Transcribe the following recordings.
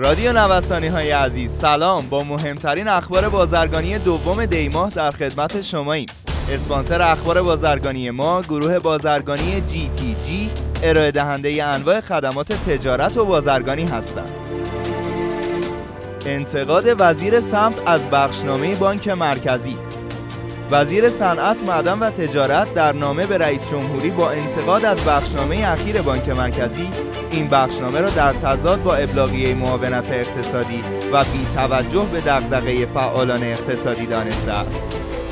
رادیو نوسانی های عزیز سلام. با مهمترین اخبار بازرگانی دوم دیماه در خدمت شماییم. اسپانسر اخبار بازرگانی ما گروه بازرگانی جی تی جی ارائه دهنده انواع خدمات تجارت و بازرگانی هستند. انتقاد وزیر سمت از بخشنامه بانک مرکزی. وزیر صنعت معدن و تجارت در نامه به رئیس جمهوری با انتقاد از بخشنامه اخیر بانک مرکزی این بخشنامه را در تضاد با ابلاغیه معاونت اقتصادی و بی توجه به دغدغه فعالان اقتصادی دانسته است.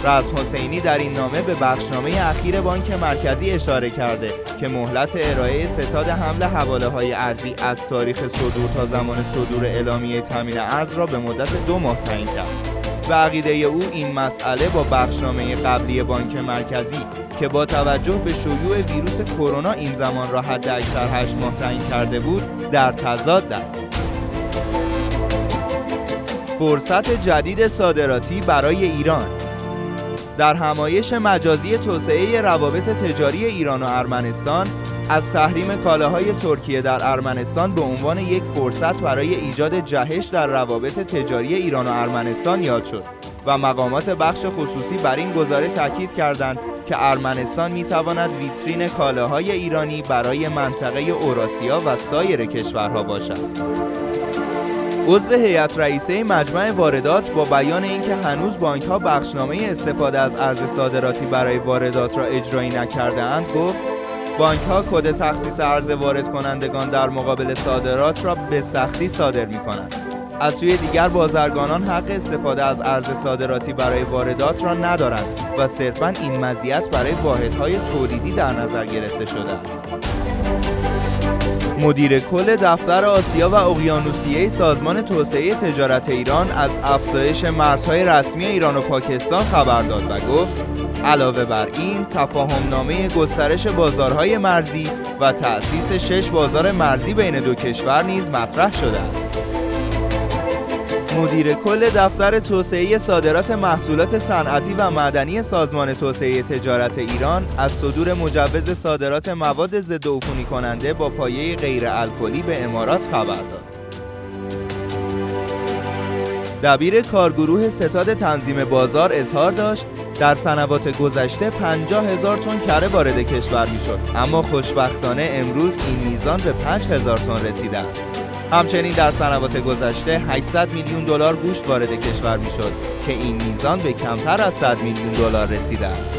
رسم حسینی در این نامه به بخشنامه اخیر بانک مرکزی اشاره کرده که مهلت ارائه ستاد حمل حواله های ارزی از تاریخ صدور تا زمان صدور اعلامیه تامین ارز را به مدت دو ماه تعیین کرد. و عقیده او این مسئله با بخشنامه قبلی بانک مرکزی که با توجه به شیوع ویروس کرونا این زمان را حد اکثر 8 ماه تعیین کرده بود در تضاد است. فرصت جدید صادراتی برای ایران در همایش مجازی توسعه روابط تجاری ایران و ارمنستان از تحریم کالاهای ترکیه در ارمنستان به عنوان یک فرصت برای ایجاد جهش در روابط تجاری ایران و ارمنستان یاد شد و مقامات بخش خصوصی بر این گزاره تاکید کردند که ارمنستان می تواند ویترین کالاهای ایرانی برای منطقه اوراسیا و سایر کشورها باشد. عضو هیئت رئیسه مجمع واردات با بیان اینکه هنوز بانک ها بخشنامه استفاده از ارز صادراتی برای واردات را اجرایی نکرده گفت بانک ها کد تخصیص ارز وارد کنندگان در مقابل صادرات را به سختی صادر می کنند. از سوی دیگر بازرگانان حق استفاده از ارز صادراتی برای واردات را ندارند و صرفا این مزیت برای واحدهای تولیدی در نظر گرفته شده است. مدیر کل دفتر آسیا و اقیانوسیه سازمان توسعه تجارت ایران از افزایش مرزهای رسمی ایران و پاکستان خبر داد و گفت علاوه بر این تفاهم نامه گسترش بازارهای مرزی و تأسیس شش بازار مرزی بین دو کشور نیز مطرح شده است. مدیر کل دفتر توسعه صادرات محصولات صنعتی و معدنی سازمان توسعه تجارت ایران از صدور مجوز صادرات مواد ضد عفونی کننده با پایه غیر الکلی به امارات خبر داد. دبیر کارگروه ستاد تنظیم بازار اظهار داشت در سنوات گذشته 50 هزار تن کره وارد کشور می‌شد اما خوشبختانه امروز این میزان به 5 هزار تن رسیده است همچنین در سنوات گذشته 800 میلیون دلار گوشت وارد کشور می‌شد که این میزان به کمتر از 100 میلیون دلار رسیده است.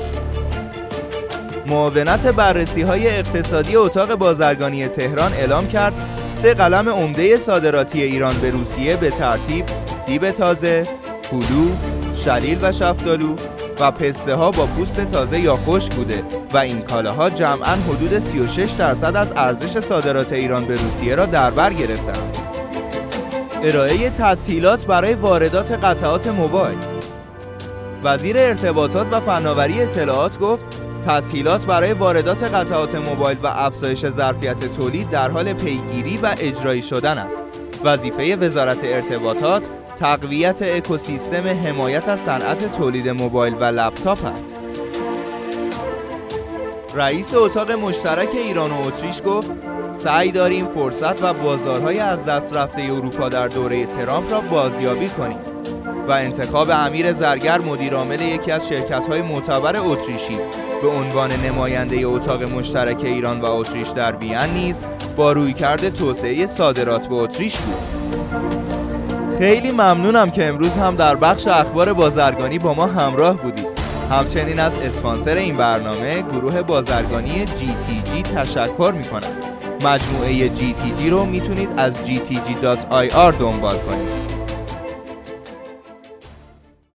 معاونت بررسی های اقتصادی اتاق بازرگانی تهران اعلام کرد سه قلم عمده صادراتی ایران به روسیه به ترتیب سیب تازه، هلو، شلیل و شفتالو و پسته ها با پوست تازه یا خشک بوده و این کالاها جمعا حدود 36 درصد از ارزش صادرات ایران به روسیه را در بر گرفتند. ارائه تسهیلات برای واردات قطعات موبایل وزیر ارتباطات و فناوری اطلاعات گفت تسهیلات برای واردات قطعات موبایل و افزایش ظرفیت تولید در حال پیگیری و اجرایی شدن است. وظیفه وزارت ارتباطات تقویت اکوسیستم حمایت از صنعت تولید موبایل و لپتاپ است. رئیس اتاق مشترک ایران و اتریش گفت سعی داریم فرصت و بازارهای از دست رفته اروپا در دوره ترامپ را بازیابی کنیم و انتخاب امیر زرگر مدیرعامل یکی از شرکت‌های معتبر اتریشی به عنوان نماینده اتاق مشترک ایران و اتریش در وین نیز با رویکرد توسعه صادرات به اتریش بود. خیلی ممنونم که امروز هم در بخش اخبار بازرگانی با ما همراه بودید. همچنین از اسپانسر این برنامه گروه بازرگانی GTG تشکر می‌کنم. مجموعه GTG رو می‌تونید از gtg.ir دنبال کنید.